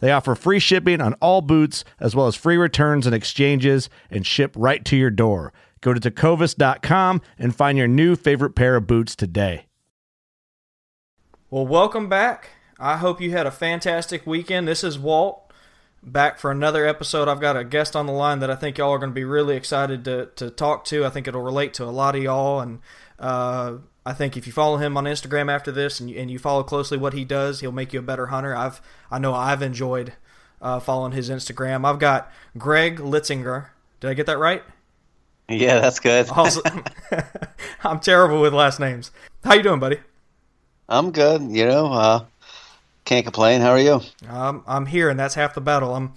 They offer free shipping on all boots, as well as free returns and exchanges, and ship right to your door. Go to tecovas.com and find your new favorite pair of boots today. Well, welcome back. I hope you had a fantastic weekend. This is Walt back for another episode. I've got a guest on the line that I think y'all are going to be really excited to, to talk to. I think it'll relate to a lot of y'all. And uh, I think if you follow him on Instagram after this and you, and you follow closely what he does, he'll make you a better hunter. I've I know I've enjoyed uh, following his Instagram. I've got Greg Litzinger. Did I get that right? Yeah, that's good. I'm terrible with last names. How you doing, buddy? I'm good. You know, uh, can't complain. How are you? Um, I'm here, and that's half the battle. I'm,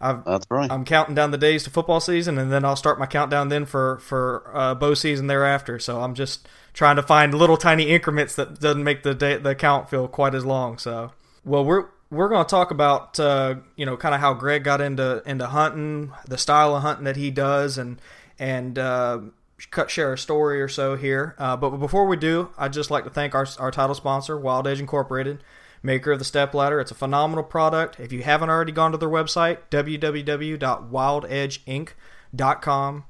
I've, that's right. I'm counting down the days to football season, and then I'll start my countdown then for for uh, bow season thereafter. So I'm just trying to find little tiny increments that doesn't make the day, the count feel quite as long. So, well, we're we're going to talk about uh, you know kind of how Greg got into into hunting, the style of hunting that he does, and and uh, share a story or so here. Uh, but before we do, I'd just like to thank our our title sponsor, Wild Edge Incorporated, maker of the Step Ladder. It's a phenomenal product. If you haven't already gone to their website, www.wildedgeinc.com.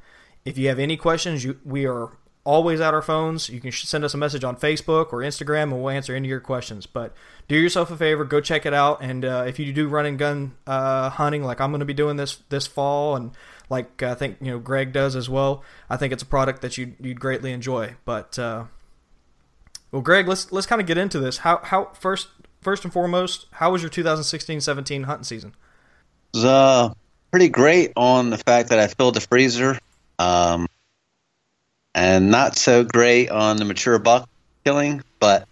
If you have any questions, you, we are always at our phones. You can send us a message on Facebook or Instagram, and we'll answer any of your questions. But do yourself a favor, go check it out. And uh, if you do run and gun uh, hunting, like I'm going to be doing this this fall, and like I think you know Greg does as well, I think it's a product that you'd, you'd greatly enjoy. But uh, well, Greg, let's let's kind of get into this. How how first first and foremost, how was your 2016-17 hunting season? It was uh, pretty great on the fact that I filled the freezer. Um, and not so great on the mature buck killing, but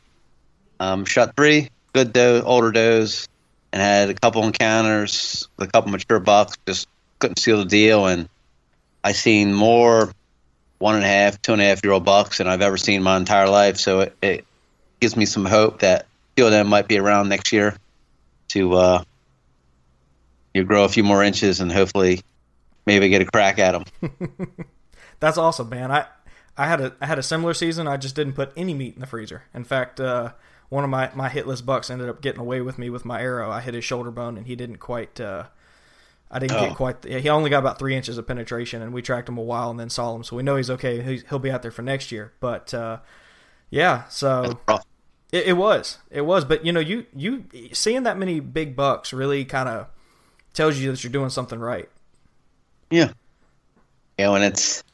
um, shot three good doe, older does, and had a couple encounters with a couple mature bucks. Just couldn't seal the deal, and I seen more one and a half, two and a half year old bucks than I've ever seen in my entire life. So it, it gives me some hope that few of them might be around next year to uh, you grow a few more inches and hopefully maybe get a crack at them. That's awesome, man. I I had a I had a similar season. I just didn't put any meat in the freezer. In fact, uh, one of my my hitless bucks ended up getting away with me with my arrow. I hit his shoulder bone, and he didn't quite. Uh, I didn't oh. get quite. He only got about three inches of penetration, and we tracked him a while and then saw him. So we know he's okay. He'll be out there for next year. But uh, yeah, so it, it was it was. But you know, you you seeing that many big bucks really kind of tells you that you're doing something right. Yeah. Yeah, when it's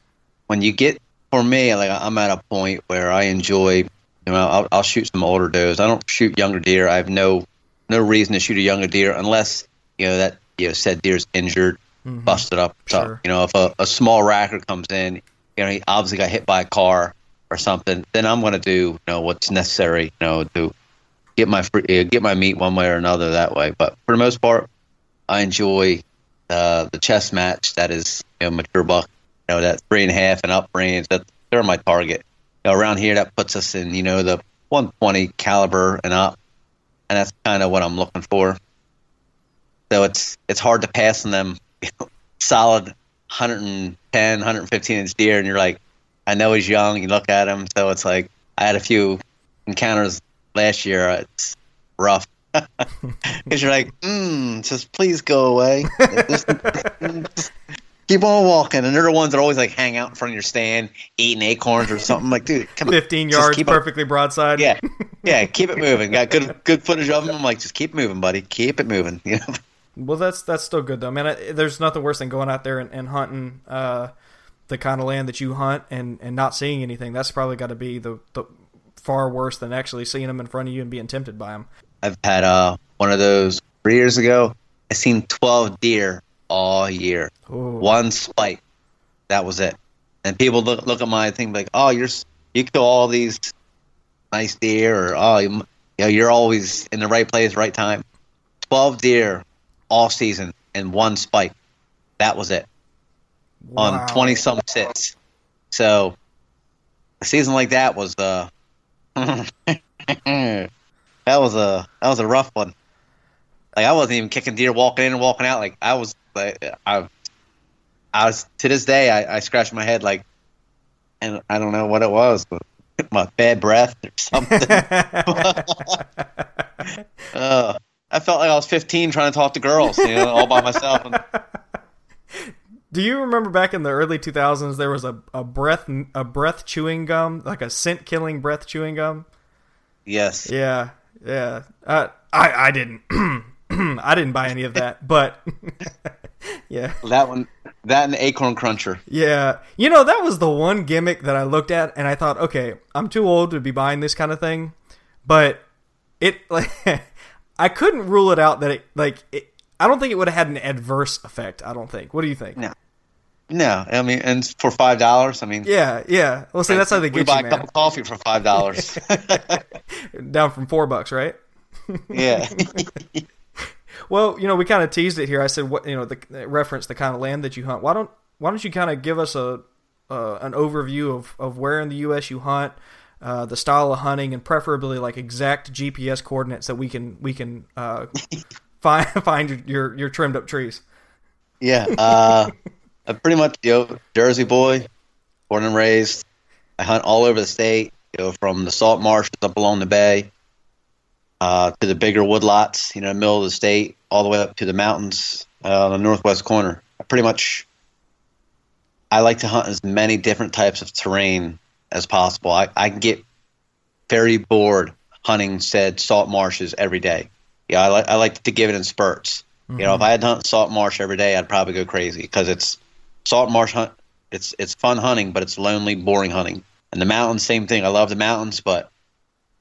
when you get for me, like I'm at a point where I enjoy. You know, I'll, I'll shoot some older does. I don't shoot younger deer. I have no no reason to shoot a younger deer unless you know that you know said deer's injured, mm-hmm. busted up. So, sure. You know, if a, a small racker comes in, you know, he obviously got hit by a car or something, then I'm going to do you know what's necessary, you know, to get my free, uh, get my meat one way or another that way. But for the most part, I enjoy uh, the chess match that is you know, mature buck you know that three and a half and up range. That they're my target. You know, around here, that puts us in you know the 120 caliber and up, and that's kind of what I'm looking for. So it's it's hard to pass on them solid 110, 115 inch deer, and you're like, I know he's young. You look at him, so it's like I had a few encounters last year. It's rough because you're like, mm, just please go away. Keep on walking, and they're the ones that always like hang out in front of your stand, eating acorns or something. Like, dude, come on, 15 just yards, on- perfectly broadside. yeah, yeah, keep it moving. Got good good footage of them. I'm like, just keep moving, buddy. Keep it moving. You know. Well, that's that's still good though. Man, I, there's nothing worse than going out there and, and hunting uh, the kind of land that you hunt and, and not seeing anything. That's probably got to be the, the far worse than actually seeing them in front of you and being tempted by them. I've had uh one of those three years ago. I seen 12 deer all year. Ooh. One spike. That was it. And people look look at my thing like, oh, you're you kill all these nice deer, or oh, you, you know, you're always in the right place, right time. 12 deer all season and one spike. That was it. Wow. on 20 some sits. So a season like that was uh that was a that was a rough one. Like I wasn't even kicking deer walking in and walking out. Like I was like I I was to this day I, I scratch my head like and I don't know what it was, but my bad breath or something. uh, I felt like I was 15 trying to talk to girls, you know, all by myself. And, Do you remember back in the early 2000s there was a, a breath a breath chewing gum, like a scent killing breath chewing gum? yes. Yeah, yeah. Uh, I I didn't I didn't buy any of that, but yeah. That one, that and the acorn cruncher. Yeah. You know, that was the one gimmick that I looked at and I thought, okay, I'm too old to be buying this kind of thing. But it like I couldn't rule it out that it like it, I don't think it would have had an adverse effect, I don't think. What do you think? No. No, I mean, and for five dollars, I mean, Yeah, yeah. Well, see, that's how they we get buy you, a cup of coffee for five dollars. Down from four bucks, right? yeah, Well, you know, we kind of teased it here. I said, what you know, the reference the kind of land that you hunt. Why don't Why don't you kind of give us a uh, an overview of, of where in the U.S. you hunt, uh, the style of hunting, and preferably like exact GPS coordinates that we can we can uh, find find your, your your trimmed up trees. yeah. Uh, I'm pretty much you know, Jersey boy, born and raised. I hunt all over the state, you know, from the salt marshes up along the bay, uh, to the bigger woodlots, you know, middle of the state, all the way up to the mountains uh, on the northwest corner. I pretty much, I like to hunt as many different types of terrain as possible. I, I can get very bored hunting said salt marshes every day. Yeah, I like I like to give it in spurts. You know, if I had to hunt salt marsh every day, I'd probably go crazy because it's salt marsh hunt. It's it's fun hunting, but it's lonely, boring hunting. And the mountains, same thing. I love the mountains, but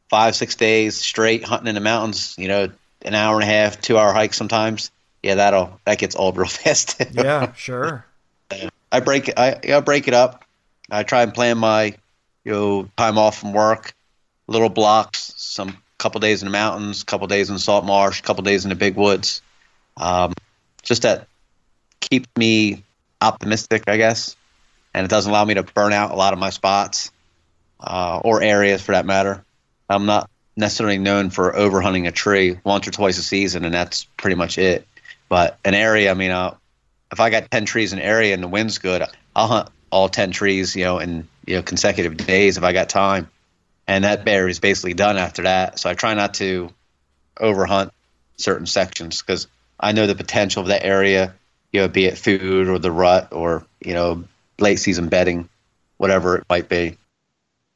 five six days straight hunting in the mountains, you know, an hour and a half, two hour hike sometimes. Yeah, that'll that gets old real fast. Yeah, sure. I break it. I, I break it up. I try and plan my you know time off from work, little blocks. Some couple days in the mountains, couple days in salt marsh, couple days in the big woods. Um, just that keep me optimistic, I guess, and it doesn't allow me to burn out a lot of my spots uh, or areas for that matter. I'm not necessarily known for overhunting a tree once or twice a season, and that's pretty much it. But an area, I mean, uh, if I got ten trees in an area and the wind's good, I'll hunt all ten trees, you know, in you know consecutive days if I got time. And that bear is basically done after that. So I try not to overhunt certain sections because I know the potential of that area, you know, be it food or the rut or you know late season bedding, whatever it might be.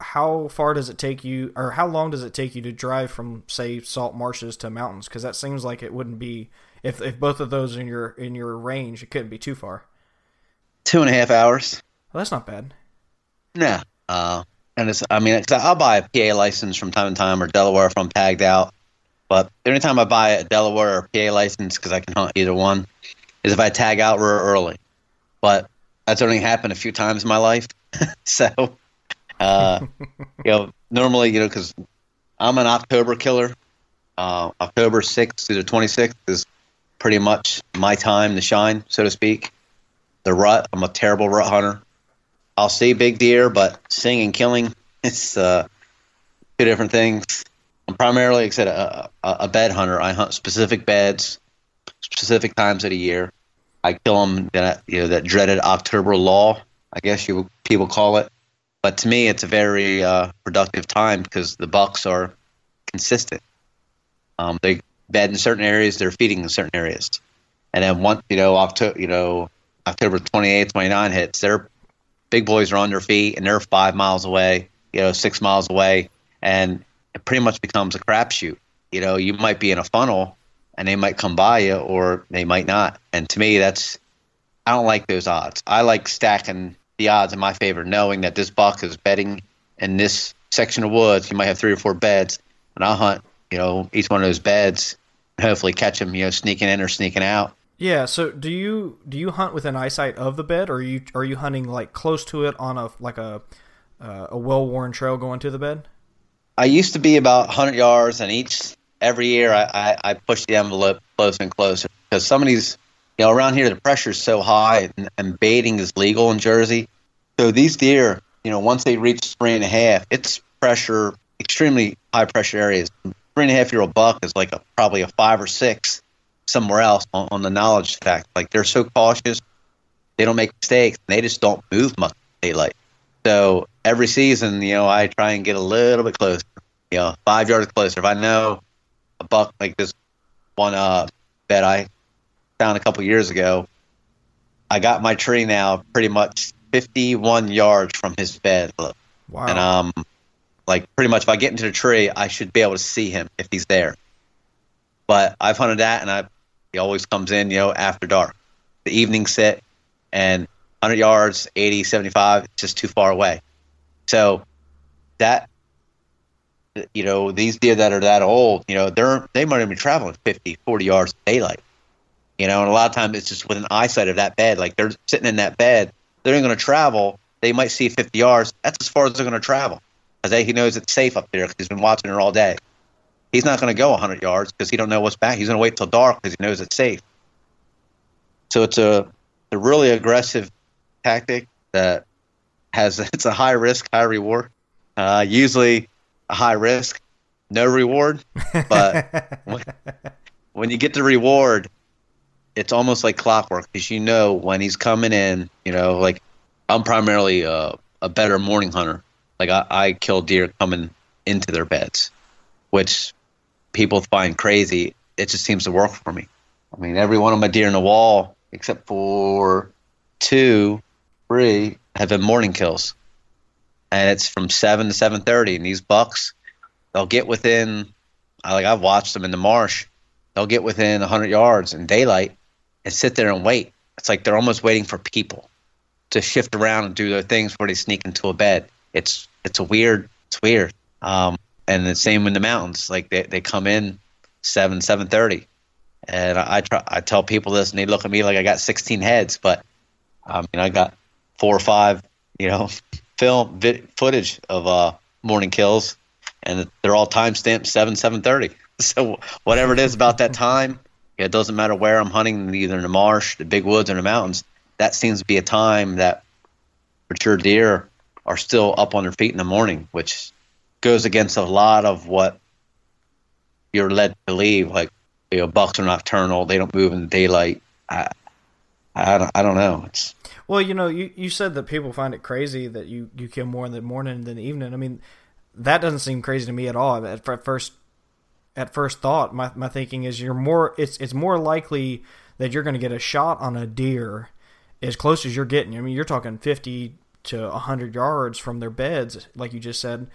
How far does it take you, or how long does it take you to drive from, say, salt marshes to mountains? Because that seems like it wouldn't be if if both of those in your in your range, it couldn't be too far. Two and a half hours. Well, that's not bad. Nah. Uh, and it's, I mean, 'cause I'll buy a PA license from time to time or Delaware if I'm tagged out. But the only time I buy a Delaware or PA license, because I can hunt either one, is if I tag out real early. But that's only happened a few times in my life. so, uh, you know, normally, you know, because I'm an October killer. Uh, October 6th to the 26th is pretty much my time to shine, so to speak. The rut, I'm a terrible rut hunter. I'll see big deer, but seeing and killing, it's uh, two different things. I'm primarily, like I said, a, a, a bed hunter. I hunt specific beds, specific times of the year. I kill them that you know that dreaded October law, I guess you people call it. But to me, it's a very uh, productive time because the bucks are consistent. Um, they bed in certain areas, they're feeding in certain areas, and then once you know October, you know October 28, 29 hits, their big boys are on their feet and they're five miles away, you know, six miles away, and it pretty much becomes a crapshoot. You know, you might be in a funnel and they might come by you or they might not. And to me, that's I don't like those odds. I like stacking the odds in my favor, knowing that this buck is bedding in this section of woods. You might have three or four beds, and I'll hunt, you know, each one of those beds and hopefully catch them, you know, sneaking in or sneaking out. Yeah. So do you do you hunt within eyesight of the bed, or are you are you hunting like close to it on a like a uh, a well worn trail going to the bed? I used to be about 100 yards, and each every year I, I, I push the envelope closer and closer because some of these, you know, around here the pressure is so high and, and baiting is legal in Jersey. So these deer, you know, once they reach three and a half, it's pressure, extremely high pressure areas. Three and a half year old buck is like a, probably a five or six somewhere else on, on the knowledge fact. Like they're so cautious, they don't make mistakes, they just don't move much daylight. So every season, you know, I try and get a little bit closer, you know, five yards closer. If I know a buck like this one uh, that I found a couple years ago, I got my tree now pretty much 51 yards from his bed. Wow. And um, like pretty much if I get into the tree, I should be able to see him if he's there. But I've hunted that, and I he always comes in, you know, after dark. The evening sit and 100 yards, 80, 75, it's just too far away. So that, you know, these deer that are that old, you know, they're, they might even be traveling 50, 40 yards daylight. You know, and a lot of times it's just with an eyesight of that bed. Like they're sitting in that bed, they're going to travel. They might see 50 yards. That's as far as they're going to travel. Because he knows it's safe up there because he's been watching her all day. He's not going to go 100 yards because he don't know what's back. He's going to wait till dark because he knows it's safe. So it's a, a really aggressive tactic that has it's a high risk, high reward. Uh, usually a high risk, no reward. But when, when you get the reward, it's almost like clockwork because you know when he's coming in. You know, like I'm primarily a, a better morning hunter. Like I, I kill deer coming into their beds, which people find crazy. It just seems to work for me. I mean, every one of my deer in the wall, except for two, three, have been morning kills, and it's from seven to seven thirty. And these bucks, they'll get within. Like I've watched them in the marsh, they'll get within hundred yards in daylight, and sit there and wait. It's like they're almost waiting for people to shift around and do their things before they sneak into a bed. It's it's a weird. It's weird. Um, and the same in the mountains. Like they, they come in seven seven thirty, and I, I try I tell people this, and they look at me like I got sixteen heads, but um, you know I got four or five you know film vid, footage of uh, morning kills, and they're all time stamped seven seven thirty. So whatever it is about that time, it doesn't matter where I'm hunting, either in the marsh, the big woods, or the mountains. That seems to be a time that mature deer are still up on their feet in the morning, which goes against a lot of what you're led to believe. Like, you know, bucks are nocturnal; they don't move in the daylight. I, I don't, I don't know. It's well, you know, you, you said that people find it crazy that you, you kill more in the morning than the evening. I mean, that doesn't seem crazy to me at all. At, at first, at first thought, my, my thinking is you're more. It's it's more likely that you're going to get a shot on a deer as close as you're getting. I mean, you're talking fifty to hundred yards from their beds, like you just said,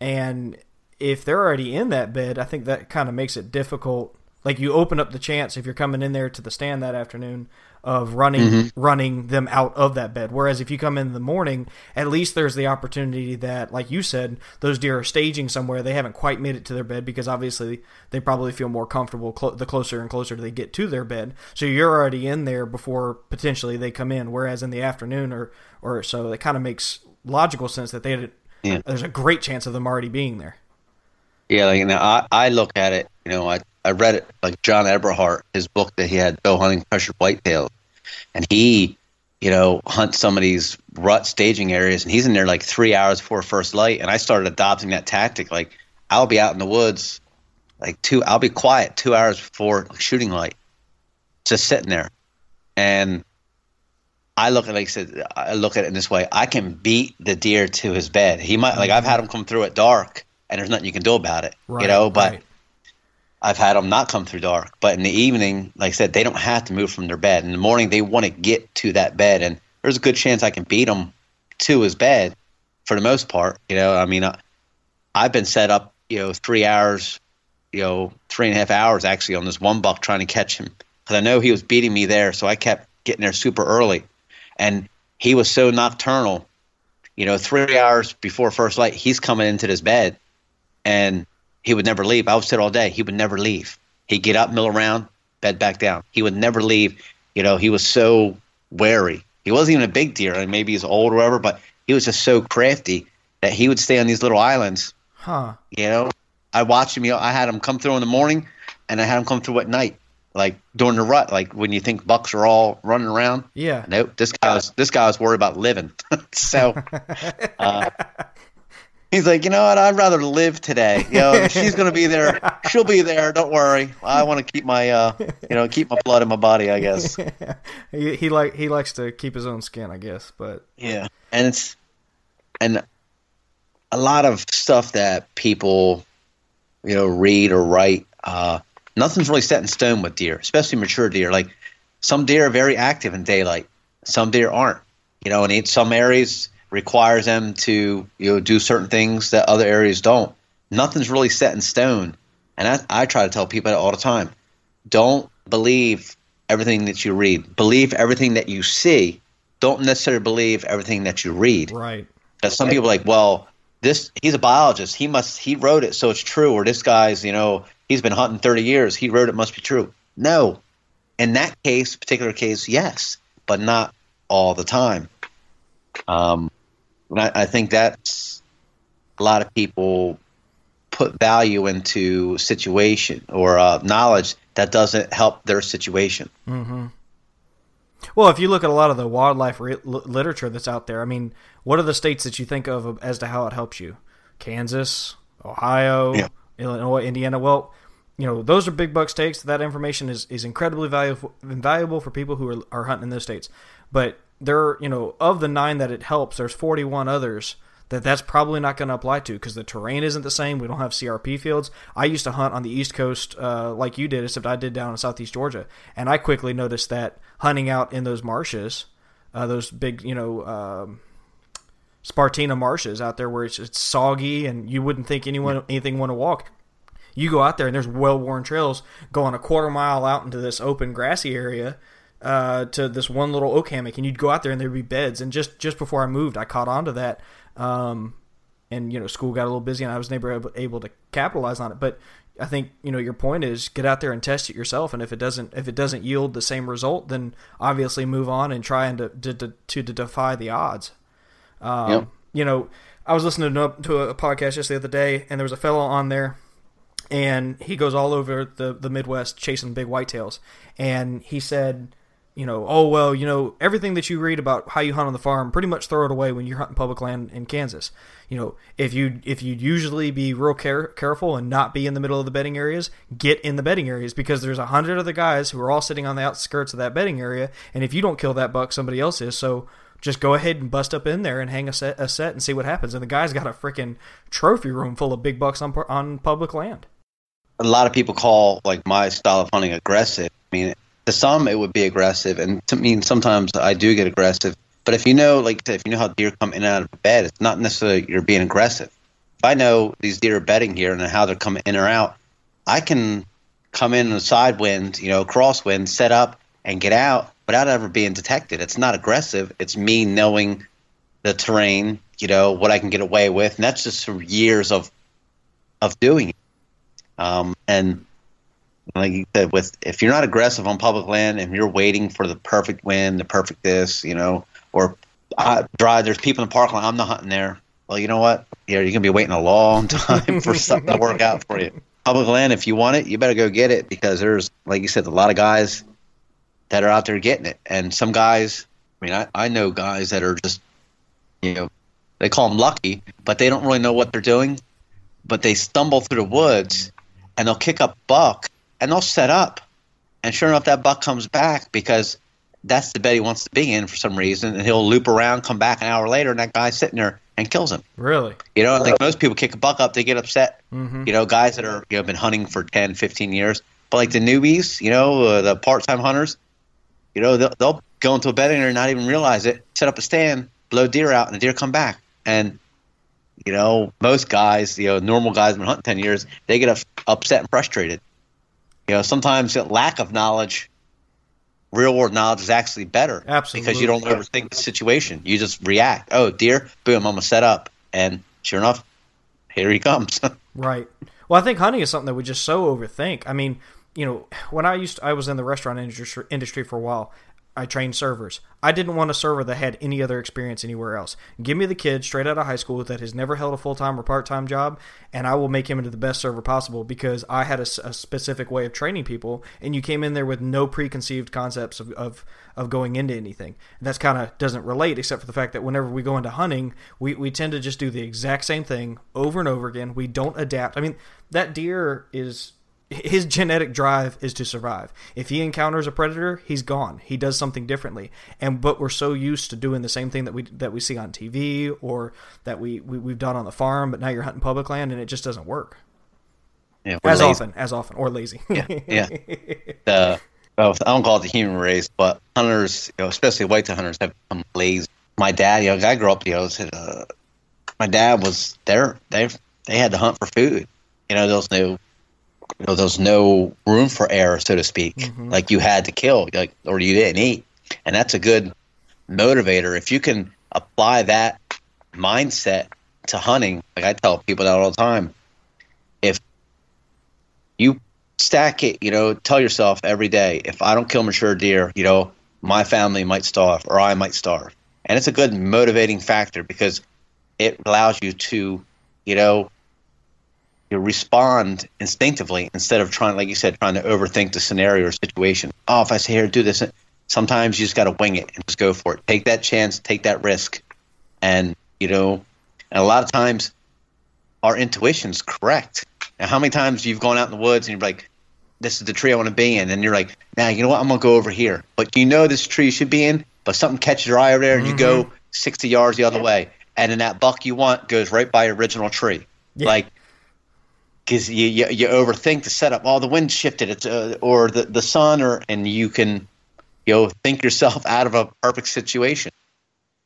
and if they're already in that bed, I think that kind of makes it difficult. Like you open up the chance if you're coming in there to the stand that afternoon of running mm-hmm. running them out of that bed. Whereas if you come in the morning, at least there's the opportunity that, like you said, those deer are staging somewhere. They haven't quite made it to their bed because obviously they probably feel more comfortable cl- the closer and closer they get to their bed. So you're already in there before potentially they come in. Whereas in the afternoon or or so, it kind of makes logical sense that they yeah. there's a great chance of them already being there. Yeah, like now I, I look at it, you know, I, I read it like John Eberhart, his book that he had, Bow Hunting Pressured Whitetail, and he, you know, hunts some of these rut staging areas, and he's in there like three hours before first light. And I started adopting that tactic. Like I'll be out in the woods, like two, I'll be quiet two hours before shooting light, just sitting there, and I look at like I said, I look at it in this way. I can beat the deer to his bed. He might like I've had him come through at dark, and there's nothing you can do about it. Right, you know, but right. I've had them not come through dark. But in the evening, like I said, they don't have to move from their bed. In the morning, they want to get to that bed, and there's a good chance I can beat them to his bed for the most part. You know, I mean, I, I've been set up, you know, three hours, you know, three and a half hours actually on this one buck trying to catch him because I know he was beating me there, so I kept getting there super early, and he was so nocturnal. You know, three hours before first light, he's coming into this bed, and he would never leave. I would sit all day. He would never leave. He'd get up, mill around, bed back down. He would never leave. You know, he was so wary. He wasn't even a big deer, and maybe he's old or whatever, but he was just so crafty that he would stay on these little islands. Huh. You know, I watched him. You know, I had him come through in the morning, and I had him come through at night, like during the rut, like when you think bucks are all running around. Yeah. Nope. This guy was this guy was worried about living. so uh, he's like, you know what? I'd rather live today. You know, she's gonna be there. She'll be there. Don't worry. I want to keep my, uh, you know, keep my blood in my body. I guess. he, he like he likes to keep his own skin, I guess. But Yeah, and it's and a lot of stuff that people, you know, read or write. Uh, nothing's really set in stone with deer, especially mature deer. Like some deer are very active in daylight, some deer aren't. You know, and in some areas requires them to you know do certain things that other areas don't. Nothing's really set in stone, and I, I try to tell people that all the time. Don't believe everything that you read. Believe everything that you see. Don't necessarily believe everything that you read. right. Because some people are like, well, this he's a biologist. He must he wrote it, so it's true. Or this guy's, you know, he's been hunting thirty years. He wrote it, must be true. No, in that case, particular case, yes, but not all the time. Um, and I, I think that's a lot of people put value into situation or uh, knowledge that doesn't help their situation. Mm-hmm. Well, if you look at a lot of the wildlife re- literature that's out there, I mean, what are the states that you think of as to how it helps you? Kansas, Ohio, Yeah. Illinois, Indiana. Well, you know, those are big buck states. That information is, is incredibly valuable valuable for people who are, are hunting in those states. But there, you know, of the nine that it helps, there's 41 others that that's probably not going to apply to because the terrain isn't the same. We don't have CRP fields. I used to hunt on the East Coast uh, like you did, except I did down in Southeast Georgia, and I quickly noticed that hunting out in those marshes, uh, those big, you know. Um, Spartina marshes out there where it's, it's soggy and you wouldn't think anyone anything want to walk. You go out there and there's well worn trails going a quarter mile out into this open grassy area uh, to this one little oak hammock, and you'd go out there and there'd be beds. And just just before I moved, I caught on to that, um, and you know school got a little busy, and I was never able, able to capitalize on it. But I think you know your point is get out there and test it yourself, and if it doesn't if it doesn't yield the same result, then obviously move on and try and to to, to, to defy the odds. Um, Yep. You know, I was listening to, to a podcast just the other day, and there was a fellow on there, and he goes all over the, the Midwest chasing big whitetails. And he said, you know, oh, well, you know, everything that you read about how you hunt on the farm, pretty much throw it away when you're hunting public land in Kansas. You know, if you if you usually be real care, careful and not be in the middle of the bedding areas, get in the bedding areas because there's a hundred other guys who are all sitting on the outskirts of that bedding area, and if you don't kill that buck, somebody else is. So just go ahead and bust up in there and hang a set, a set and see what happens. And the guy's got a freaking trophy room full of big bucks on on public land. a lot of people call like my style of hunting aggressive. I mean, to some it would be aggressive, and to me sometimes I do get aggressive. But if you know, like if you know how deer come in and out of bed, it's not necessarily you're being aggressive. If I know these deer are bedding here and how they're coming in or out, I can come in on a side wind, you know, crosswind, set up and get out without ever being detected. It's not aggressive. It's me knowing the terrain, you know, what I can get away with, and that's just years of of doing it. Um, and like you said, with if you're not aggressive on public land and you're waiting for the perfect wind, the perfect this, you know, or uh, I drive, there's people in the parking lot. I'm not hunting there. Well, you know what? Yeah, you're gonna be waiting a long time for something to work out for you. Public land, if you want it, you better go get it because there's, like you said, a lot of guys that are out there getting it, and some guys. I mean, I, I know guys that are just, you know, they call them lucky, but they don't really know what they're doing. But they stumble through the woods and they'll kick up buck and they'll set up. And sure enough, that buck comes back because that's the bed he wants to be in for some reason, and he'll loop around, come back an hour later, and that guy's sitting there and kills him. Really? You know, like most people kick a buck up, they get upset. You know, guys that are you know been hunting for 10, 15 years, but like the newbies, you know, uh, the part-time hunters, you know, they'll, they'll go into a bedding and not even realize it, set up a stand, blow deer out, and the deer come back. And you know, most guys, you know, normal guys been hunting ten years, they get up, upset and frustrated. You know, sometimes that lack of knowledge, real world knowledge, is actually better. Absolutely. because you don't overthink the situation. You just react. Oh, dear, boom, I'm gonna set up, and sure enough, here he comes. Right. Well, I think hunting is something that we just so overthink. I mean, you know, when I used I was in the restaurant industry, industry for a while. I trained servers. I didn't want a server that had any other experience anywhere else. Give me the kid straight out of high school that has never held a full time or part time job, and I will make him into the best server possible because I had a specific way of training people, and you came in there with no preconceived concepts of, of, of going into anything. And that's kind of doesn't relate, except for the fact that whenever we go into hunting, we, we tend to just do the exact same thing over and over again. We don't adapt. I mean, that deer is his genetic drive is to survive. If he encounters a predator, he's gone. He does something differently. And but we're so used to doing the same thing that we that we see on TV or that we, we we've done on the farm, but now you're hunting public land and it just doesn't work Yeah, as lazy. often as often or lazy. Yeah, yeah. the well, I don't call it the human race, but hunters, you know, especially whitetail hunters, have become lazy. My dad, you know, I grew up, you know, said, uh, my dad was there. They they had to hunt for food. You know, there was no, you know, there was no room for error, so to speak. Mm-hmm. Like you had to kill, like, or you didn't eat, and that's a good motivator. If you can apply that mindset to hunting, like I tell people that all the time, if you stack it, you know, tell yourself every day, if I don't kill mature deer, you know, my family might starve or I might starve. And it's a good motivating factor because it allows you to, you know, you respond instinctively instead of trying, like you said, trying to overthink the scenario or situation. Oh, if I say here, do this. Sometimes you just got to wing it and just go for it. Take that chance, take that risk. And, you know, and a lot of times our intuition's correct. And how many times you've gone out in the woods and you're like, this is the tree I want to be in, and you're like, now you know what, I'm gonna go over here. But you know this tree you should be in, but something catches your eye over there, and you go mm-hmm. 60 yards the other way, and then that buck you want goes right by your original tree, Yeah. like. Because you, you you overthink the setup. Oh, the wind shifted, it's uh, or the the sun, or and you can, you know, think yourself out of a perfect situation.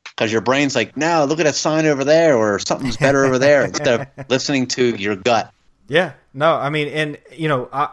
Because your brain's like, no, look at that sign over there, or something's better over there, instead of listening to your gut. Yeah, no, I mean, and you know, I,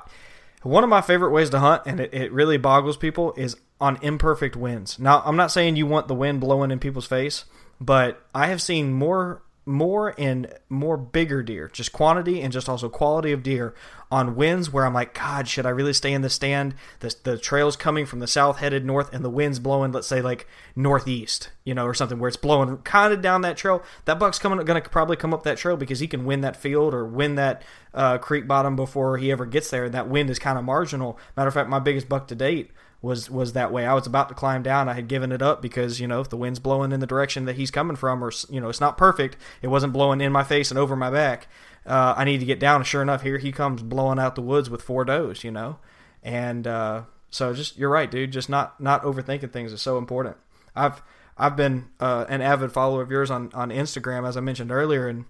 one of my favorite ways to hunt, and it, it really boggles people, is on imperfect winds. Now, I'm not saying you want the wind blowing in people's face, but I have seen more, more and more bigger deer, just quantity and just also quality of deer on winds where I'm like, God, should I really stay in the stand? The the trail's coming from the south, headed north, and the wind's blowing, let's say like northeast, you know, or something where it's blowing kind of down that trail. That buck's coming, going to probably come up that trail because he can win that field or win that uh, creek bottom before he ever gets there. And that wind is kind of marginal. Matter of fact, my biggest buck to date was was that way. I was about to climb down. I had given it up because you know if the wind's blowing in the direction that he's coming from, or you know it's not perfect. It wasn't blowing in my face and over my back. Uh, I need to get down. And sure enough, here he comes blowing out the woods with four does. You know, and uh, so just you're right, dude. Just not not overthinking things is so important. I've I've been uh, an avid follower of yours on on Instagram, as I mentioned earlier, and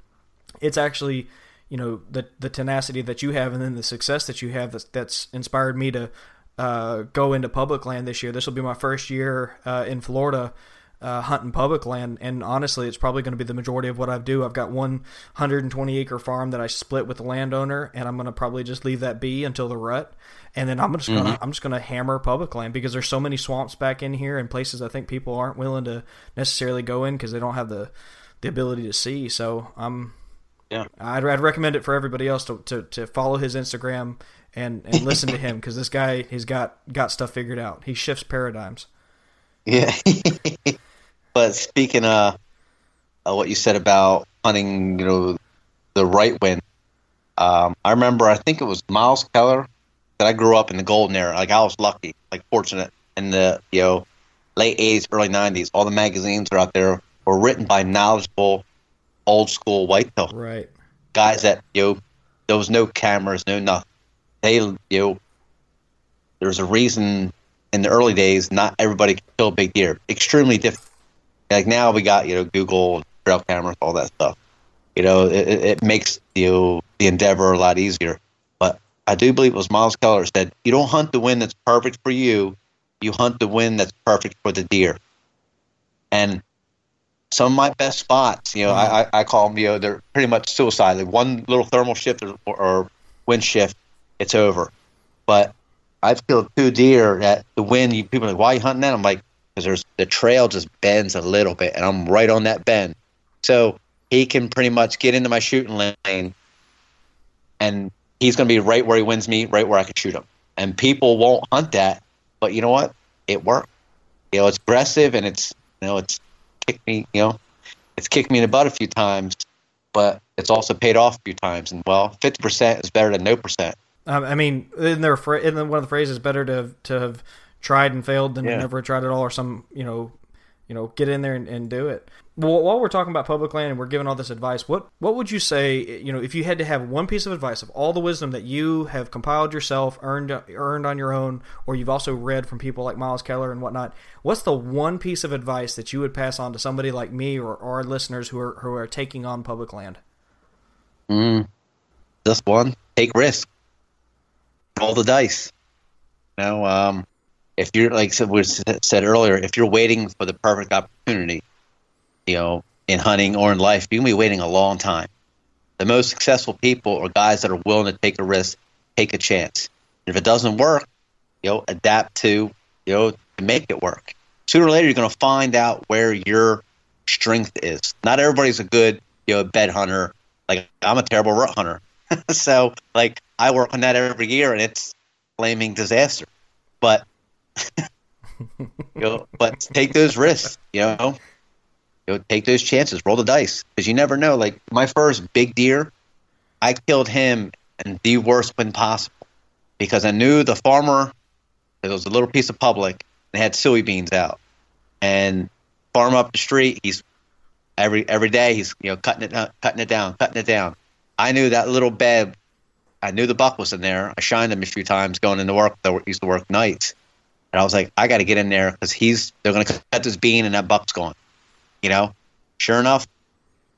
it's actually you know the the tenacity that you have and then the success that you have that's, that's inspired me to uh, go into public land this year. This will be my first year uh, in Florida uh, hunting public land, and honestly, it's probably going to be the majority of what I do. I've got one 120 acre farm that I split with the landowner, and I'm going to probably just leave that be until the rut, and then I'm just going to I'm just going to hammer public land because there's so many swamps back in here and places I think people aren't willing to necessarily go in because they don't have the the ability to see. So I'm Yeah. I'd, I'd recommend it for everybody else to, to, to follow his Instagram and, and listen to him because this guy he's got got stuff figured out. He shifts paradigms. Yeah. but speaking of, of what you said about hunting, you know, the right wind, um, I remember I think it was Myles Keller that I grew up in the golden era. Like I was lucky, like fortunate in the you know late '80s, early '90s. All the magazines are out there were written by knowledgeable, old school whitetail Right. guys that you know there was no cameras, no nothing. They you know there's a reason in the early days, not everybody could kill big deer. Extremely difficult. Like now we got you know Google, trail cameras, all that stuff. You know, it, it makes you know, the endeavor a lot easier. But I do believe it was Myles Keller said, "You don't hunt the wind that's perfect for you. You hunt the wind that's perfect for the deer." And some of my best spots, you know, I, I call them, you know, they're pretty much suicide. Like one little thermal shift or, or wind shift, it's over. But I've killed two deer that the wind. People are like, why are you hunting that? I'm like, because there's the trail just bends a little bit, and I'm right on that bend, so he can pretty much get into my shooting lane, and he's going to be right where he wins me, right where I can shoot him. And people won't hunt that, but you know what? It worked. You know, it's aggressive and it's you know it's kicked me. You know, it's kicked me in the butt a few times, but it's also paid off a few times. And well, fifty percent is better than no percent. Um, I mean, in their in one of the phrases, better to have, to have tried and failed than Yeah. never tried at all, or some you know, you know, get in there and, and do it. Well, while we're talking about public land and we're giving all this advice, what what would you say? You know, if you had to have one piece of advice of all the wisdom that you have compiled yourself, earned earned on your own, or you've also read from people like Myles Keller and whatnot, what's the one piece of advice that you would pass on to somebody like me or, or our listeners who are who are taking on public land? Mm, just one. Take risk. Roll the dice. You know, um, if you're like so we said earlier, if you're waiting for the perfect opportunity, you know, in hunting or in life, you can be waiting a long time. The most successful people are guys that are willing to take a risk, take a chance. If it doesn't work, you know, adapt to, you know, to make it work. Sooner or later, you're going to find out where your strength is. Not everybody's a good, you know, bed hunter. Like I'm a terrible rut hunter. so like I work on that every year and it's flaming disaster. But you know, but take those risks, you know. You know, take those chances, roll the dice because you never know. Like my first big deer, I killed him in the worst wind possible because I knew the farmer. It was a little piece of public. They had soybeans out, and farm up the street. He's every every day. He's you know cutting it down, cutting it down, cutting it down. I knew that little bed. I knew the buck was in there. I shined him a few times going into work. I used to work nights, and I was like, I got to get in there because he's they're going to cut this bean and that buck's gone. You know, sure enough,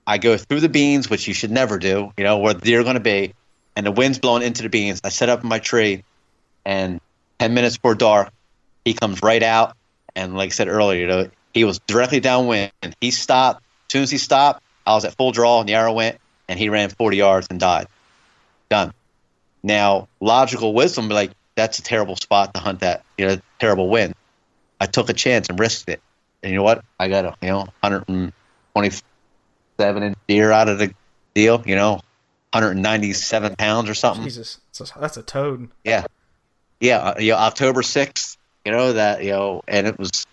I go through the beans, which you should never do. You know where they're going to be, and the wind's blowing into the beans. I set up my tree, and ten minutes before dark, he comes right out, and like I said earlier, you know, he was directly downwind. He stopped. As soon as he stopped, I was at full draw, and the arrow went, and he ran 40 yards and died. Done. Now, logical wisdom, be like that's a terrible spot to hunt that. You know, terrible wind. I took a chance and risked it. And you know what? I got a you know 127 inch deer out of the deal. You know, 197 pounds or something. Jesus, that's a, that's a toad. Yeah, yeah. Uh, you know, October 6th. You know that you know, and it was.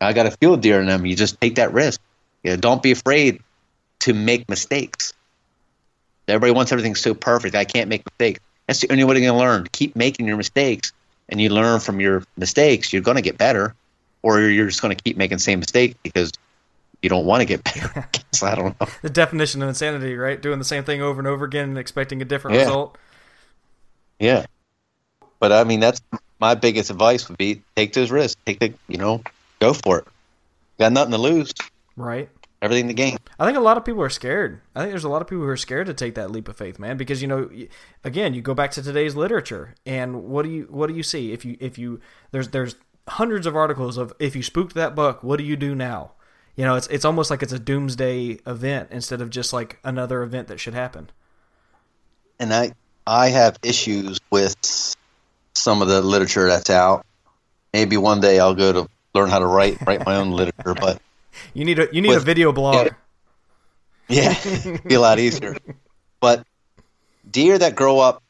I got a field deer in them. You just take that risk. You know, don't be afraid to make mistakes. Everybody wants everything so perfect. I can't make mistakes. That's the only way you're going to learn. Keep making your mistakes, and you learn from your mistakes. You're going to get better, or you're just going to keep making the same mistake because you don't want to get better. so I don't know. The definition of insanity, right? Doing the same thing over and over again and expecting a different Yeah. result. Yeah, but I mean that's my biggest advice would be take those risks. Take the you know go for it. Got nothing to lose. Right. Everything in the game. I think a lot of people are scared. I think there's a lot of people who are scared to take that leap of faith, man, because you know, again, you go back to today's literature, and what do you what do you see if you if you there's there's hundreds of articles of if you spooked that buck, what do you do now? You know, it's it's almost like it's a doomsday event instead of just like another event that should happen. and I I have issues with some of the literature that's out. Maybe one day I'll go to learn how to write write my own literature, but You need a you need a video blog. yeah, be a lot easier. But deer that grow up,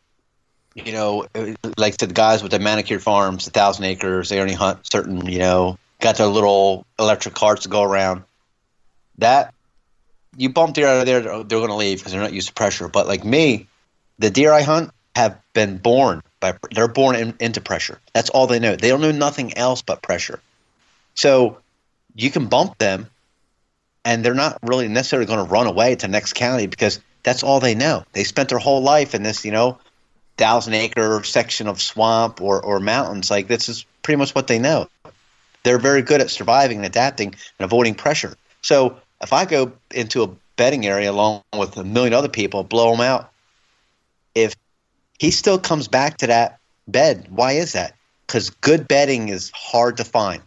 you know, like the guys with the manicured farms, a thousand acres, they only hunt certain, you know, got their little electric carts to go around. That you bump deer out of there, they're, they're going to leave because they're not used to pressure. But like me, the deer I hunt have been born by they're born in, into pressure. That's all they know. They don't know nothing else but pressure. So you can bump them and they're not really necessarily going to run away to next county because that's all they know. They spent their whole life in this, you know, thousand acre section of swamp or, or mountains. Like this is pretty much what they know. They're very good at surviving and adapting and avoiding pressure. So if I go into a bedding area along with a million other people, blow them out, if he still comes back to that bed, why is that? Because good bedding is hard to find.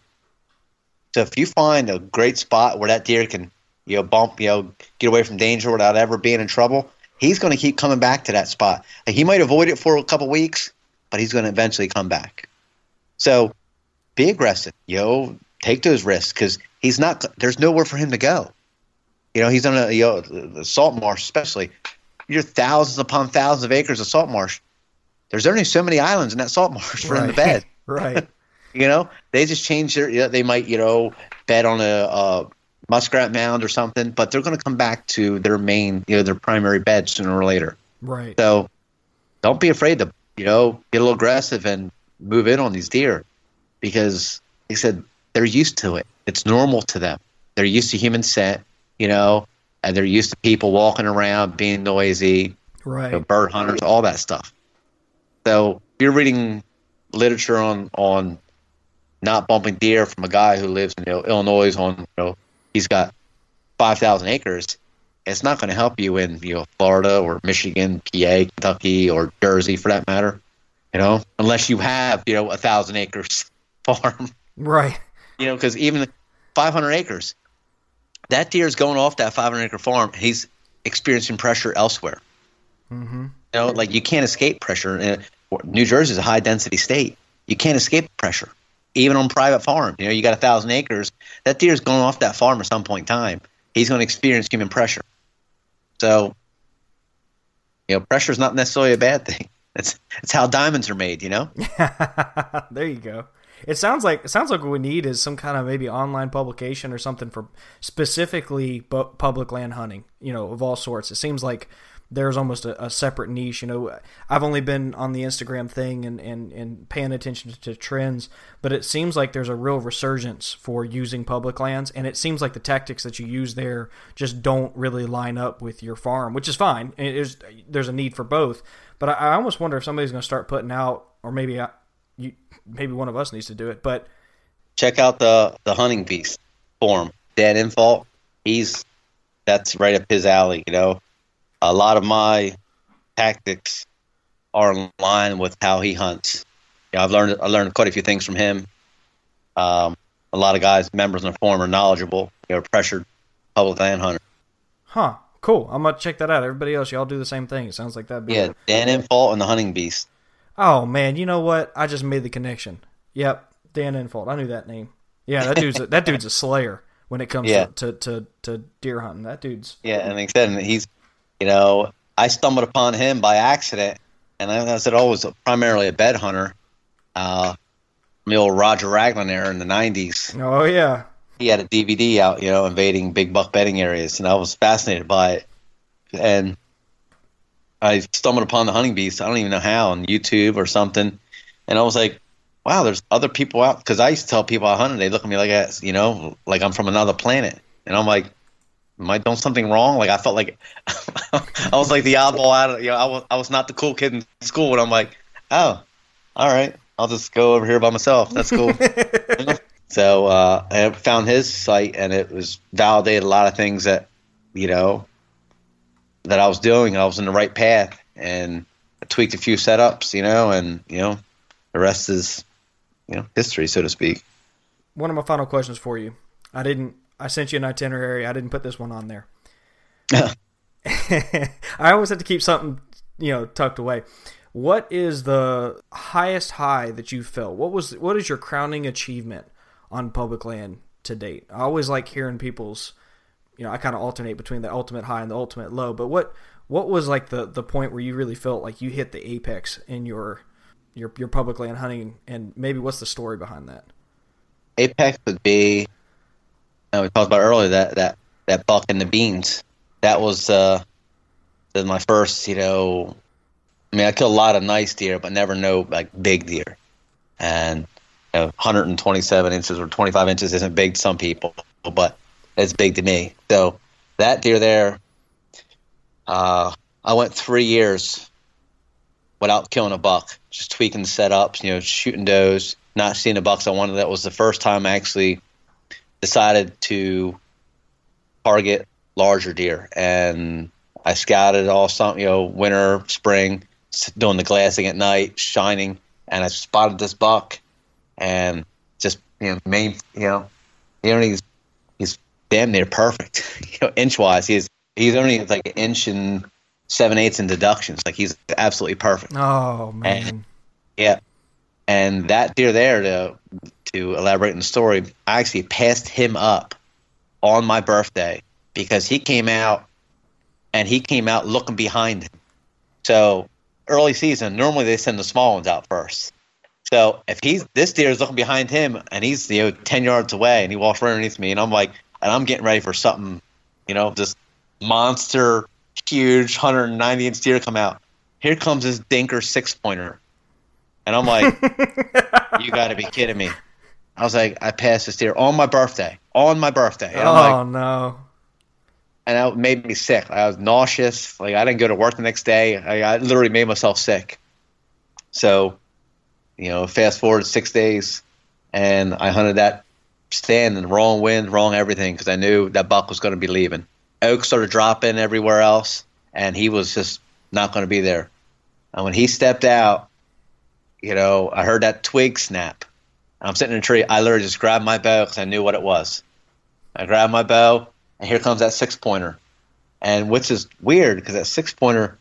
So if you find a great spot where that deer can, you know, bump, you know, get away from danger without ever being in trouble, he's going to keep coming back to that spot. He might avoid it for a couple weeks, but he's going to eventually come back. So be aggressive, you know, take those risks because he's not. There's nowhere for him to go. You know, he's on a you know the salt marsh, especially. You're thousands upon thousands of acres of salt marsh. There's only so many islands in that salt marsh for him to bed. right. You know, they just change their. You know, they might you know bet on a, a muskrat mound or something, but they're going to come back to their main, you know, their primary bed sooner or later. Right. So don't be afraid to, you know, get a little aggressive and move in on these deer because they said they're used to it. It's normal to them. They're used to human scent, you know, and they're used to people walking around, being noisy, right. you know, bird hunters, all that stuff. So if you're reading literature on on not bumping deer from a guy who lives in you know, Illinois on you know he's got five thousand acres, it's not going to help you in you know Florida or Michigan, PA, Kentucky, or Jersey for that matter. You know, unless you have you know a thousand acres farm. Right. You know, because even 500 acres, that deer is going off that 500 acre farm. He's experiencing pressure elsewhere. Mm-hmm. You know, like you can't escape pressure. New Jersey is a high density state. You can't escape pressure, even on private farms. You know, you got a thousand acres. That deer is going off that farm at some point in time. He's going to experience human pressure. So, you know, pressure is not necessarily a bad thing. It's how diamonds are made. You know. there you go. It sounds like it sounds like what we need is some kind of maybe online publication or something for specifically public land hunting. You know, of all sorts. It seems like there's almost a, a, separate niche. You know, I've only been on the Instagram thing and, and, and paying attention to trends, but it seems like there's a real resurgence for using public lands, and it seems like the tactics that you use there just don't really line up with your farm, which is fine. There's there's a need for both, but I, I almost wonder if somebody's going to start putting out, or maybe I, you, maybe one of us needs to do it, but check out the the hunting beast form, Dan Infalt, he's that's right up his alley. You know, a lot of my tactics are in line with how he hunts. You know, I've learned I learned quite a few things from him. Um, a lot of guys, members in the forum, are knowledgeable. They're pressured public land hunter. Huh. Cool. I'm gonna check that out. Everybody else, y'all do the same thing. It sounds like that. Yeah, Dan Infalt and the Hunting Beast. Oh man, you know what? I just made the connection. Yep, Dan Infalt. I knew that name. Yeah, that dude's a, that dude's a slayer when it comes yeah. to, to, to, to deer hunting. That dude's yeah, and like I said, he's you know, I stumbled upon him by accident, and I said, "Oh, was primarily a bed hunter." Uh, the old Roger Ragland there in the '90s. Oh yeah, he had a DVD out, you know, invading big buck bedding areas, and I was fascinated by it. And I stumbled upon the hunting beast. I don't even know how on YouTube or something, and I was like, "Wow, there's other people out." Because I used to tell people I hunted, they look at me like, you know, like I'm from another planet, and I'm like, am I doing something wrong? Like I felt like I was like the oddball out of you know, I was I was not the cool kid in school and I'm like, oh, all right, I'll just go over here by myself. That's cool. so uh, I found his site and it was validated a lot of things that, you know, that I was doing. I was in the right path and I tweaked a few setups, you know, and you know, the rest is, you know, history, so to speak. One of my final questions for you. I didn't I sent you an itinerary. I didn't put this one on there. I always have to keep something, you know, tucked away. What is the highest high that you felt? What was what is your crowning achievement on public land to date? I always like hearing people's, you know, I kind of alternate between the ultimate high and the ultimate low. But what what was like the the point where you really felt like you hit the apex in your your your public land hunting, and maybe what's the story behind that? Apex would be we talked about earlier that that that buck and the beans. That was uh, my first. You know, I mean, I killed a lot of nice deer, but never no like big deer. And you know, 127 inches or 25 inches isn't big to some people, but it's big to me. So that deer there, uh, I went three years without killing a buck, just tweaking the setups, you know, shooting does, not seeing the bucks I wanted. That was the first time I actually decided to target larger deer, and I scouted all some, you know, winter, spring, doing the glassing at night, shining, and I spotted this buck, and just you know, main, you know, you only he's he's damn near perfect, you know, inch wise. He's he's only like an inch and seven eighths in deductions. Like he's absolutely perfect. Oh man. And, yeah. And that deer there to to elaborate on the story, I actually passed him up on my birthday because he came out and he came out looking behind him. So early season, normally they send the small ones out first. So if he's this deer is looking behind him and he's you know ten yards away and he walks right underneath me and I'm like and I'm getting ready for something, you know, this monster huge 190 inch deer come out. Here comes this dinker six pointer. And I'm like, you got to be kidding me. I was like, I passed this deer on my birthday. On my birthday. And oh, like, no. And that made me sick. I was nauseous. Like, I didn't go to work the next day. I, I literally made myself sick. So, you know, fast forward six days, and I hunted that stand in the wrong wind, wrong everything, because I knew that buck was going to be leaving oak started dropping everywhere else, and he was just not going to be there. And when he stepped out, you know, I heard that twig snap. I'm sitting in a tree. I literally just grabbed my bow because I knew what it was. I grabbed my bow, and here comes that six pointer. And which is weird because that six pointer,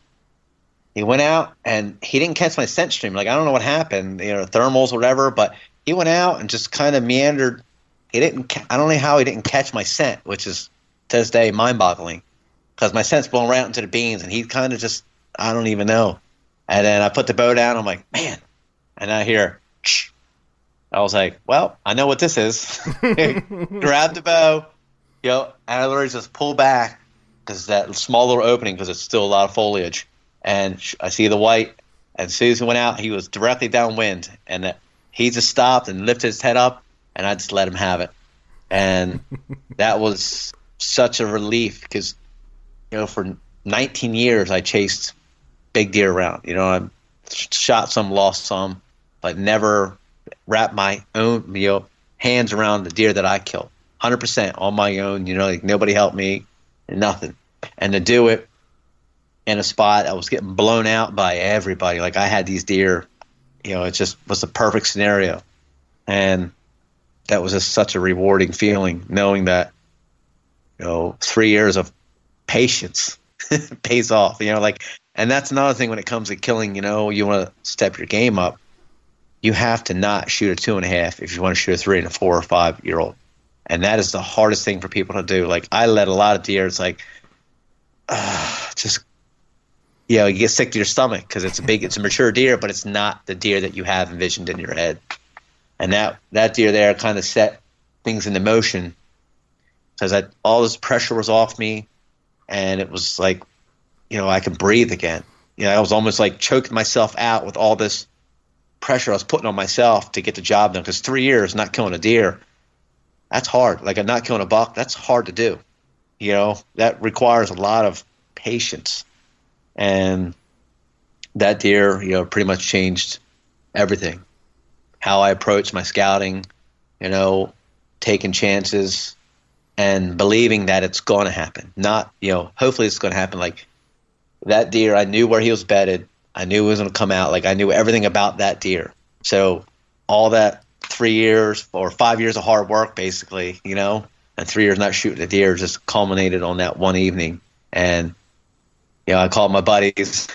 he went out and he didn't catch my scent stream. Like I don't know what happened, you know, thermals, whatever. But he went out and just kind of meandered. He didn't. I don't know how he didn't catch my scent, which is to this day mind-boggling because my scent's blown right into the beans, and he kind of just I don't even know. And then I put the bow down. I'm like, man, and I hear. Shh. I was like, well, I know what this is. Grab the bow, you know, and I literally just pull back because that small little opening because it's still a lot of foliage, and I see the white. And as soon as he went out, he was directly downwind, and he just stopped and lifted his head up, and I just let him have it. And that was such a relief because you know for 19 years I chased big deer around. You know, I shot some, lost some, but never wrapped my own you know hands around the deer that I killed. 100% on my own. You know, like nobody helped me, nothing. And to do it in a spot I was getting blown out by everybody. Like I had these deer, you know, it just was the perfect scenario. And that was just such a rewarding feeling knowing that you know, three years of patience pays off. You know, like, and that's another thing when it comes to killing. You know, you want to step your game up. You have to not shoot a two and a half if you want to shoot a three and a four or five year old, and that is the hardest thing for people to do. Like, I let a lot of deer. It's like, uh, just you know, you get sick to your stomach because it's a big, it's a mature deer, but it's not the deer that you have envisioned in your head. And that that deer there kind of set things into motion because all this pressure was off me, and it was like, you know, I could breathe again. You know, I was almost like choking myself out with all this pressure I was putting on myself to get the job done. Because three years not killing a deer, that's hard. Like I'm not killing a buck, that's hard to do. You know, that requires a lot of patience, and that deer, you know, pretty much changed everything. How I approach my scouting, you know, taking chances, and believing that it's going to happen. Not, you know, hopefully it's going to happen. Like that deer, I knew where he was bedded. I knew it was going to come out. Like I knew everything about that deer. So all that three years or five years of hard work, basically, you know, and three years not shooting a deer just culminated on that one evening. And, you know, I called my buddies.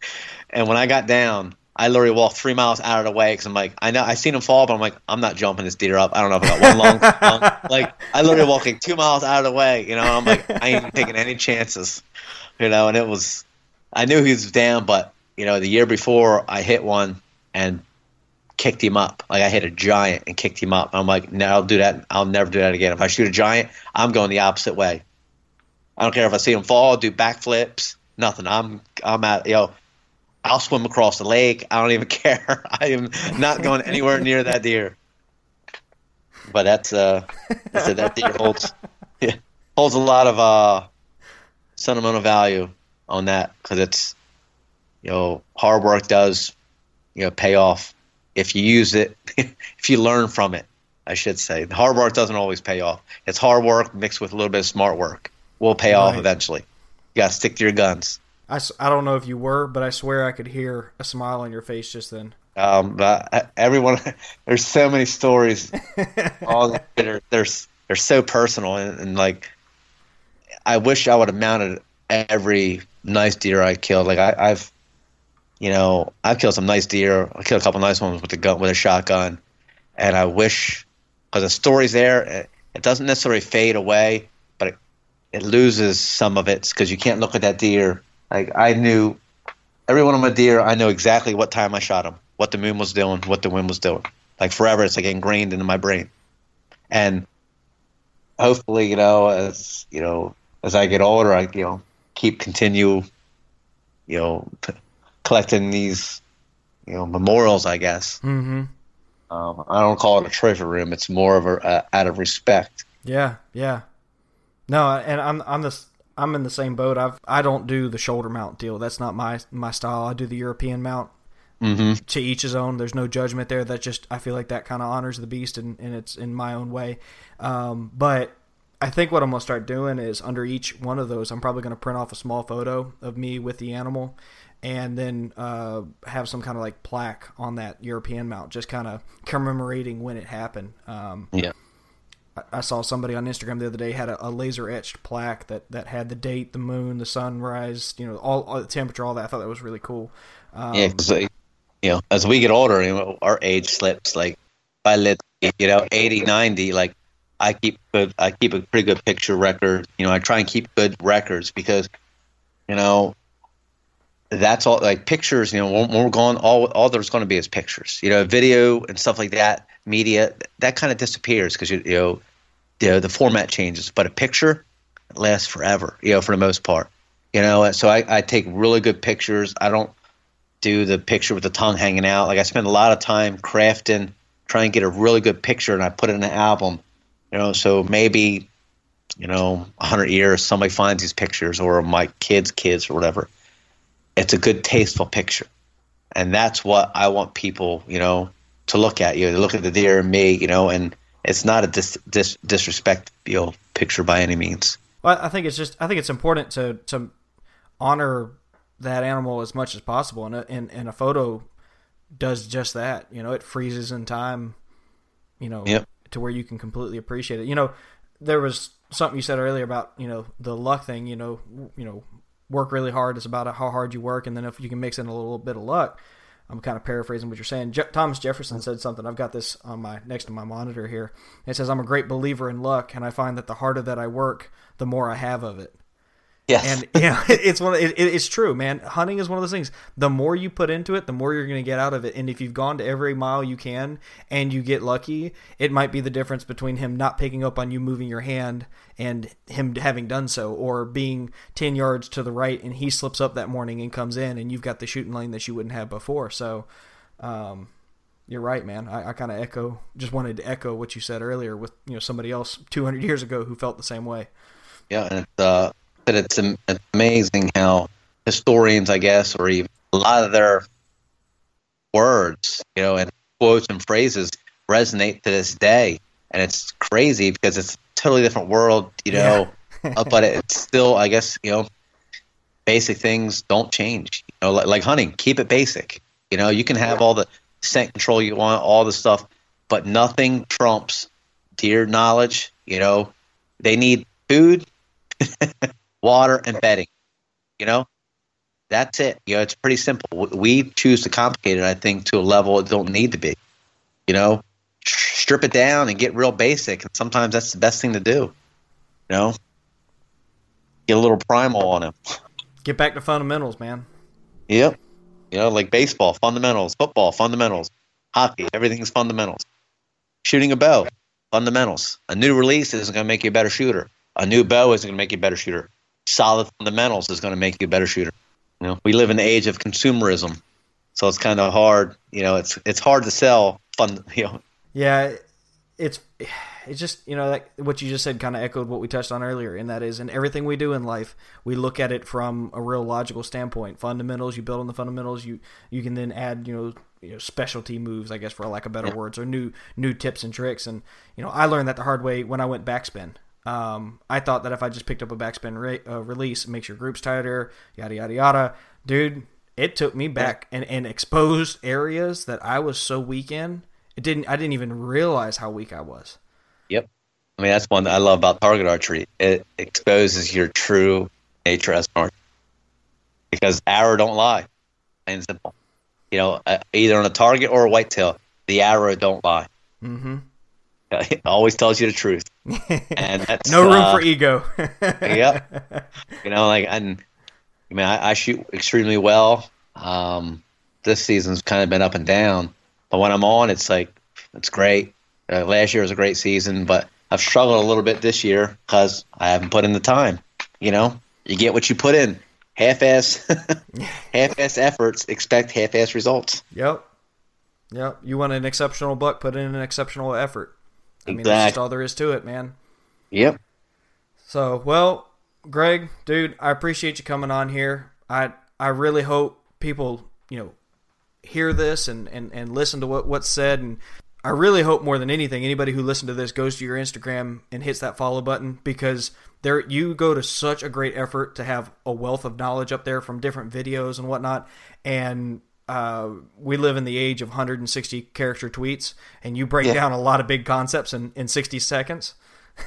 and when I got down, I literally walked three miles out of the way because I'm like, I know I seen him fall, but I'm like, I'm not jumping this deer up. I don't know if I got one long, long like I literally walking two miles out of the way. You know, I'm like, I ain't taking any chances. You know, and it was, I knew he was down, but you know, the year before I hit one and kicked him up. Like I hit a giant and kicked him up. I'm like, no, I'll do that. I'll never do that again. If I shoot a giant, I'm going the opposite way. I don't care if I see him fall, do backflips, nothing. I'm I'm at you know I'll swim across the lake. I don't even care. I am not going anywhere near that deer. But that's uh, that's that deer holds yeah, holds a lot of uh, sentimental value on that because it's you know, hard work does, you know, pay off if you use it, if you learn from it. I should say, the hard work doesn't always pay off. It's hard work mixed with a little bit of smart work. Will pay right. off eventually. You got to stick to your guns. I, I don't know if you were, but I swear I could hear a smile on your face just then. Um, but everyone, there's so many stories. all they're, they're they're so personal and, and like, I wish I would have mounted every nice deer I killed. Like I, I've, you know, I've killed some nice deer. I killed a couple nice ones with a gun with a shotgun, and I wish because the story's there. It, doesn't necessarily fade away, but it, it loses some of it because you can't look at that deer. Like I knew every one of my deer. I know exactly what time I shot them, what the moon was doing, what the wind was doing. Like forever, it's like ingrained into my brain, and hopefully, you know, as you know, as I get older, I you know keep continue, you know, collecting these, you know, memorials. I guess. Mm-hmm. Um, I don't call it a trophy room. It's more of a uh, out of respect. Yeah, yeah. No, and I'm I'm the I'm in the same boat. I've I don't do the shoulder mount deal. That's not my my style. I do the European mount. Mm-hmm. To each his own. There's no judgment there. That just I feel like that kind of honors the beast and, and it's in my own way. Um, but I think what I'm gonna start doing is under each one of those, I'm probably gonna print off a small photo of me with the animal, and then uh, have some kind of like plaque on that European mount, just kind of commemorating when it happened. Um, yeah. I, saw somebody on Instagram the other day had a, a laser etched plaque that, that had the date, the moon, the sunrise, you know, all, all the temperature, all that. I thought that was really cool. Um, yeah, because you know, as we get older, you know, our age slips. Like, I lit, you know, 80, 90, like I keep good, I keep a pretty good picture record. You know, I try and keep good records because, you know, that's all like pictures. You know, when, we're gone, all all there's going to be is pictures. You know, video and stuff like that, media that kind of disappears because you, you know, know, the format changes. But a picture lasts forever. You know, for the most part. You know, so I, I take really good pictures. I don't do the picture with the tongue hanging out. Like I spend a lot of time crafting, trying to get a really good picture, and I put it in an album. You know, so maybe, you know, a hundred years somebody finds these pictures, or my kids' kids, or whatever it's a good tasteful picture. And that's what i want people you know to look at. You to look at the deer and me you know and it's not a dis, dis, disrespect you know, picture by any means. Well i think it's just i think it's important to to honor that animal as much as possible. And a, and, and a photo does just that. You know it freezes in time you know yep. to where you can completely appreciate it. You know there was something you said earlier about you know the luck thing you know you know work really hard. It's about how hard you work, and then if you can mix in a little bit of luck. I'm kind of paraphrasing what you're saying. Je- Thomas Jefferson said something. I've got this on my next to my monitor here. It says, "I'm a great believer in luck, and I find that the harder that I work, the more I have of it." Yes. And yeah, it's one. It, it's true, man. Hunting is one of those things. The more you put into it, the more you're going to get out of it. And if you've gone to every mile you can and you get lucky, it might be the difference between him not picking up on you moving your hand and him having done so, or being ten yards to the right and he slips up that morning and comes in, and you've got the shooting lane that you wouldn't have before. So, um, you're right, man. I, I kind of echo, just wanted to echo what you said earlier with you know somebody else 200 years ago who felt the same way. Yeah, and uh, that it's, it's amazing how historians, I guess, or even a lot of their words, you know, and quotes and phrases resonate to this day. And it's crazy because it's a totally different world, you know, yeah. uh, but it's still, I guess, you know, basic things don't change. You know, like, like hunting, keep it basic. You know, you can have all the scent control you want, all the stuff, but nothing trumps deer knowledge. You know, they need food water, and bedding. You know, that's it. You know, it's pretty simple. We choose to complicate it, I think, to a level it don't need to be. You know, strip it down and get real basic. And sometimes that's the best thing to do. You know, get a little primal on him. Get back to fundamentals, man. Yep. You know, like baseball, fundamentals, football, fundamentals, hockey, everything's fundamentals. Shooting a bow, fundamentals. A new release isn't going to make you a better shooter. A new bow isn't going to make you a better shooter solid fundamentals is going to make you a better shooter. You know, we live in the age of consumerism, so it's kind of hard. You know, it's it's hard to sell fun. You know. Yeah, it's it's just you know like what you just said kind of echoed what we touched on earlier and that is in everything we do in life we look at it from a real logical standpoint fundamentals you build on the fundamentals you you can then add you know you know specialty moves i guess for lack of better words or new new tips and tricks and you know i learned that the hard way when i went backspin um, I thought that if I just picked up a backspin re- uh, release, it makes your groups tighter, yada yada yada. Dude, it took me back and, and exposed areas that I was so weak in. It didn't. I didn't even realize how weak I was. Yep. I mean, that's one that I love about target archery. It exposes your true nature as an archer. Because arrow don't lie, plain and simple. You know, uh, either on a target or a whitetail, the arrow don't lie. Mm-hmm. It always tells you the truth, and that's no room uh, for ego. yep. You know, like and I mean, I, I shoot extremely well. Um, this season's kind of been up and down, but when I'm on, it's like it's great. Uh, last year was a great season, but I've struggled a little bit this year because I haven't put in the time. You know, you get what you put in. Half-ass, half-ass efforts expect half-ass results. Yep. Yep. You want an exceptional buck, put in an exceptional effort. I mean, that's just Exactly. all there is to it, man. Yep. So, well, Greg, dude, I appreciate you coming on here. I I really hope people, you know, hear this and, and, and listen to what, what's said. And I really hope more than anything, anybody who listened to this goes to your Instagram and hits that follow button because there you go to such a great effort to have a wealth of knowledge up there from different videos and whatnot. And uh, we live in the age of 160 character tweets, and you break Yeah. down a lot of big concepts in, in 60 seconds.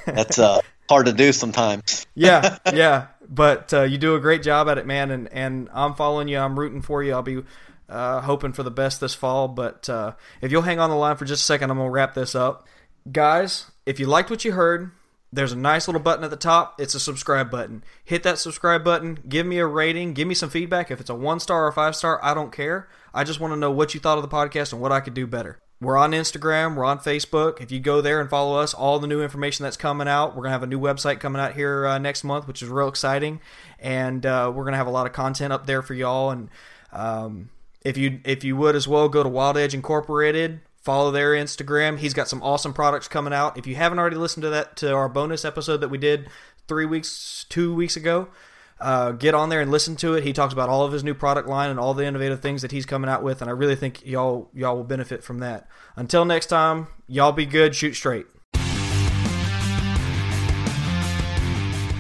That's uh, hard to do sometimes. yeah, yeah. But uh, you do a great job at it, man. And, and I'm following you. I'm rooting for you. I'll be uh, hoping for the best this fall. But uh, if you'll hang on the line for just a second, I'm going to wrap this up. Guys, if you liked what you heard, there's a nice little button at the top. It's a subscribe button. Hit that subscribe button. Give me a rating. Give me some feedback. If it's a one star or five star, I don't care. I just want to know what you thought of the podcast and what I could do better. We're on Instagram. We're on Facebook. If you go there and follow us, all the new information that's coming out. We're going to have a new website coming out here uh, next month, which is real exciting. And uh, we're going to have a lot of content up there for y'all. And um, if you if you would as well, go to Wild Edge Incorporated. Follow their Instagram. He's got some awesome products coming out. If you haven't already listened to that to our bonus episode that we did three weeks, two weeks ago, uh, get on there and listen to it. He talks about all of his new product line and all the innovative things that he's coming out with, and I really think y'all y'all will benefit from that. Until next time, y'all be good, shoot straight.